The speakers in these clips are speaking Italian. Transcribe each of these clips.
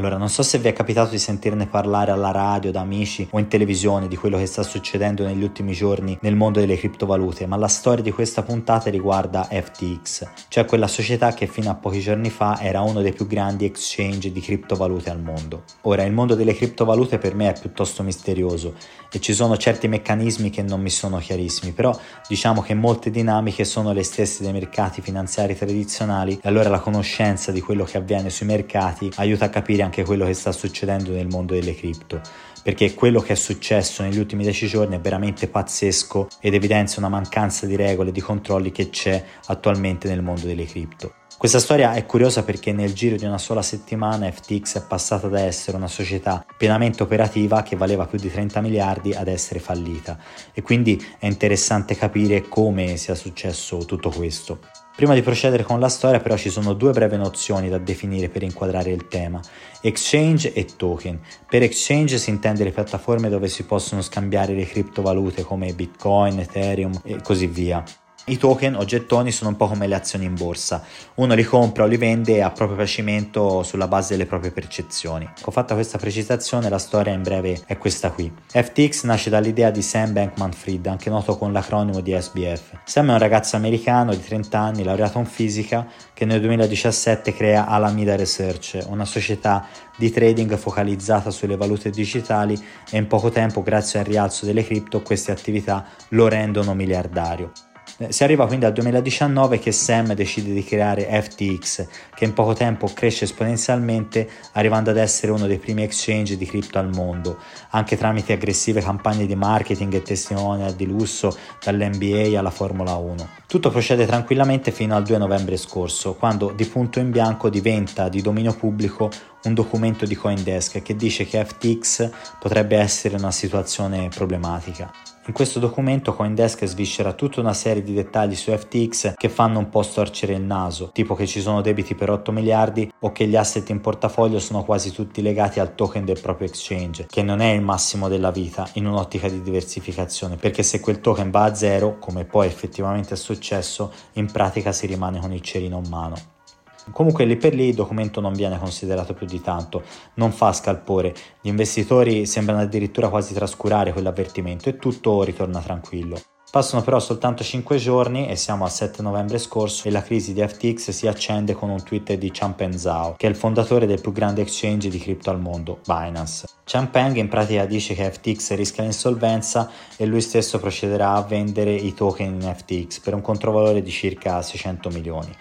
Allora, non so se vi è capitato di sentirne parlare alla radio, da amici o in televisione di quello che sta succedendo negli ultimi giorni nel mondo delle criptovalute, ma la storia di questa puntata riguarda FTX, cioè quella società che fino a pochi giorni fa era uno dei più grandi exchange di criptovalute al mondo. Ora, il mondo delle criptovalute per me è piuttosto misterioso e ci sono certi meccanismi che non mi sono chiarissimi, però diciamo che molte dinamiche sono le stesse dei mercati finanziari tradizionali e allora la conoscenza di quello che avviene sui mercati aiuta a capire anche quello che sta succedendo nel mondo delle cripto, perché quello che è successo negli ultimi dieci giorni è veramente pazzesco ed evidenzia una mancanza di regole e di controlli che c'è attualmente nel mondo delle cripto. Questa storia è curiosa perché nel giro di una sola settimana FTX è passata da essere una società pienamente operativa che valeva più di 30 miliardi ad essere fallita e quindi è interessante capire come sia successo tutto questo. Prima di procedere con la storia però ci sono due brevi nozioni da definire per inquadrare il tema, exchange e token. Per exchange si intende le piattaforme dove si possono scambiare le criptovalute come Bitcoin, Ethereum e così via. I token o gettoni sono un po' come le azioni in borsa, uno li compra o li vende a proprio piacimento sulla base delle proprie percezioni. Ho fatto questa precisazione, la storia in breve è questa qui. FTX nasce dall'idea di Sam Bankman-Fried, anche noto con l'acronimo di SBF. Sam è un ragazzo americano di 30 anni, laureato in fisica, che nel 2017 crea Alameda Research, una società di trading focalizzata sulle valute digitali e in poco tempo, grazie al rialzo delle cripto, queste attività lo rendono miliardario. Eh, si arriva quindi al 2019 che Sam decide di creare FTX, che in poco tempo cresce esponenzialmente, arrivando ad essere uno dei primi exchange di cripto al mondo, anche tramite aggressive campagne di marketing e testimonial di lusso dall'NBA alla Formula 1. Tutto procede tranquillamente fino al 2 novembre scorso, quando di punto in bianco diventa di dominio pubblico un documento di Coindesk che dice che FTX potrebbe essere una situazione problematica. In questo documento Coindesk sviscera tutta una serie di dettagli su FTX che fanno un po' storcere il naso, tipo che ci sono debiti per 8 miliardi o che gli asset in portafoglio sono quasi tutti legati al token del proprio exchange, che non è il massimo della vita in un'ottica di diversificazione, perché se quel token va a zero, come poi effettivamente è successo, in pratica si rimane con il cerino in mano. Comunque lì per lì il documento non viene considerato più di tanto, non fa scalpore, gli investitori sembrano addirittura quasi trascurare quell'avvertimento e tutto ritorna tranquillo. Passano però soltanto 5 giorni e siamo al 7 novembre scorso e la crisi di FTX si accende con un tweet di Changpeng Zhao, che è il fondatore del più grande exchange di cripto al mondo, Binance. Changpeng in pratica dice che FTX rischia l'insolvenza e lui stesso procederà a vendere i token in FTX per un controvalore di circa 600 milioni.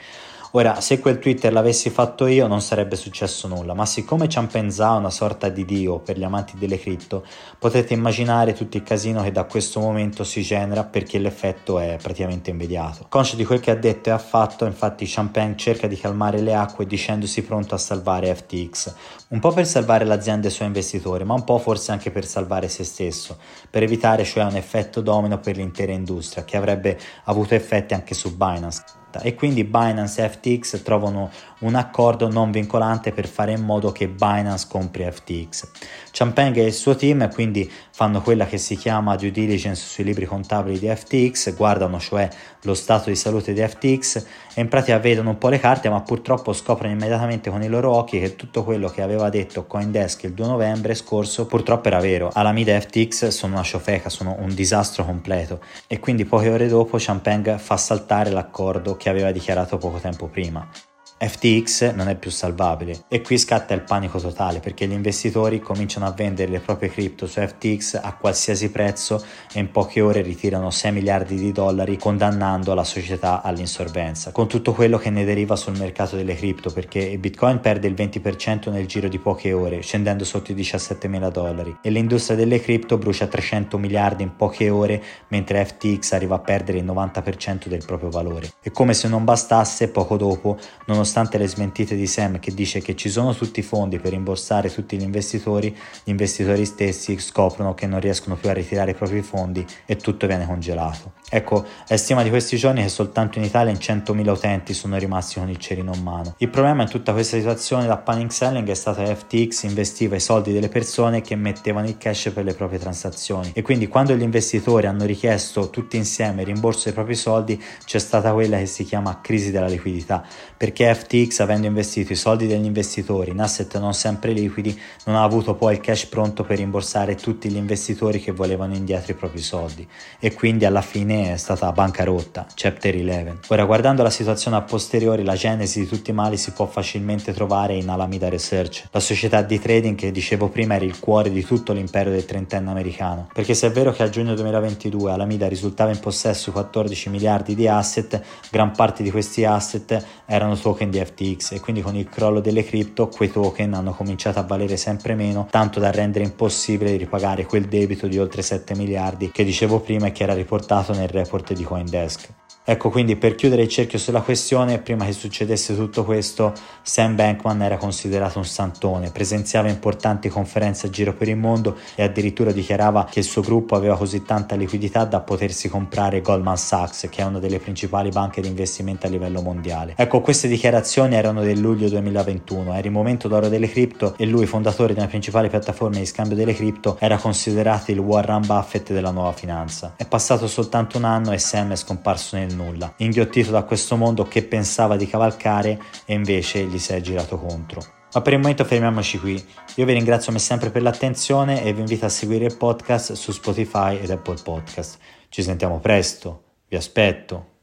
Ora, se quel Twitter l'avessi fatto io non sarebbe successo nulla, ma siccome Ciampenza è una sorta di dio per gli amanti delle cripto, potete immaginare tutto il casino che da questo momento si genera perché l'effetto è praticamente immediato. Conscio di quel che ha detto e ha fatto, infatti Champagne cerca di calmare le acque dicendosi pronto a salvare FTX, un po' per salvare l'azienda e i suoi investitori, ma un po' forse anche per salvare se stesso, per evitare cioè un effetto domino per l'intera industria che avrebbe avuto effetti anche su Binance e quindi Binance e FTX trovano un accordo non vincolante per fare in modo che Binance compri FTX. Champagne e il suo team quindi fanno quella che si chiama due diligence sui libri contabili di FTX, guardano cioè lo stato di salute di FTX e in pratica vedono un po' le carte ma purtroppo scoprono immediatamente con i loro occhi che tutto quello che aveva detto Coindesk il 2 novembre scorso purtroppo era vero. Alameda FTX sono una ciofeca, sono un disastro completo e quindi poche ore dopo Champagne fa saltare l'accordo che aveva dichiarato poco tempo prima. FTX non è più salvabile. E qui scatta il panico totale perché gli investitori cominciano a vendere le proprie cripto su FTX a qualsiasi prezzo e in poche ore ritirano 6 miliardi di dollari condannando la società all'insolvenza. Con tutto quello che ne deriva sul mercato delle cripto perché bitcoin perde il 20% nel giro di poche ore scendendo sotto i 17 mila dollari. E l'industria delle cripto brucia 300 miliardi in poche ore mentre FTX arriva a perdere il 90% del proprio valore. E come se non bastasse poco dopo nonostante nonostante le smentite di Sam che dice che ci sono tutti i fondi per rimborsare tutti gli investitori, gli investitori stessi scoprono che non riescono più a ritirare i propri fondi e tutto viene congelato. Ecco, è stima di questi giorni che soltanto in Italia in 100.000 utenti sono rimasti con il cerino in mano. Il problema in tutta questa situazione da panic selling è stato che FTX investiva i soldi delle persone che mettevano il cash per le proprie transazioni e quindi quando gli investitori hanno richiesto tutti insieme il rimborso dei propri soldi c'è stata quella che si chiama crisi della liquidità perché FTX, avendo investito i soldi degli investitori in asset non sempre liquidi, non ha avuto poi il cash pronto per rimborsare tutti gli investitori che volevano indietro i propri soldi e quindi alla fine è stata bancarotta, Chapter 11. Ora guardando la situazione a posteriori, la genesi di tutti i mali si può facilmente trovare in Alameda Research, la società di trading che dicevo prima era il cuore di tutto l'impero del trentenne americano, perché se è vero che a giugno 2022 Alameda risultava in possesso di 14 miliardi di asset, gran parte di questi asset erano token di FTX e quindi con il crollo delle cripto quei token hanno cominciato a valere sempre meno, tanto da rendere impossibile ripagare quel debito di oltre 7 miliardi che dicevo prima e che era riportato nel report di Coindesk. Ecco quindi per chiudere il cerchio sulla questione, prima che succedesse tutto questo, Sam Bankman era considerato un santone, presenziava importanti conferenze a giro per il mondo e addirittura dichiarava che il suo gruppo aveva così tanta liquidità da potersi comprare Goldman Sachs, che è una delle principali banche di investimento a livello mondiale. Ecco, queste dichiarazioni erano del luglio 2021, era il momento d'oro delle cripto e lui, fondatore una principale piattaforma di scambio delle cripto, era considerato il Warren Buffett della nuova finanza. È passato soltanto un anno e Sam è scomparso nel nulla, inghiottito da questo mondo che pensava di cavalcare e invece gli si è girato contro. Ma per il momento fermiamoci qui. Io vi ringrazio come sempre per l'attenzione e vi invito a seguire il podcast su Spotify ed Apple Podcast. Ci sentiamo presto, vi aspetto.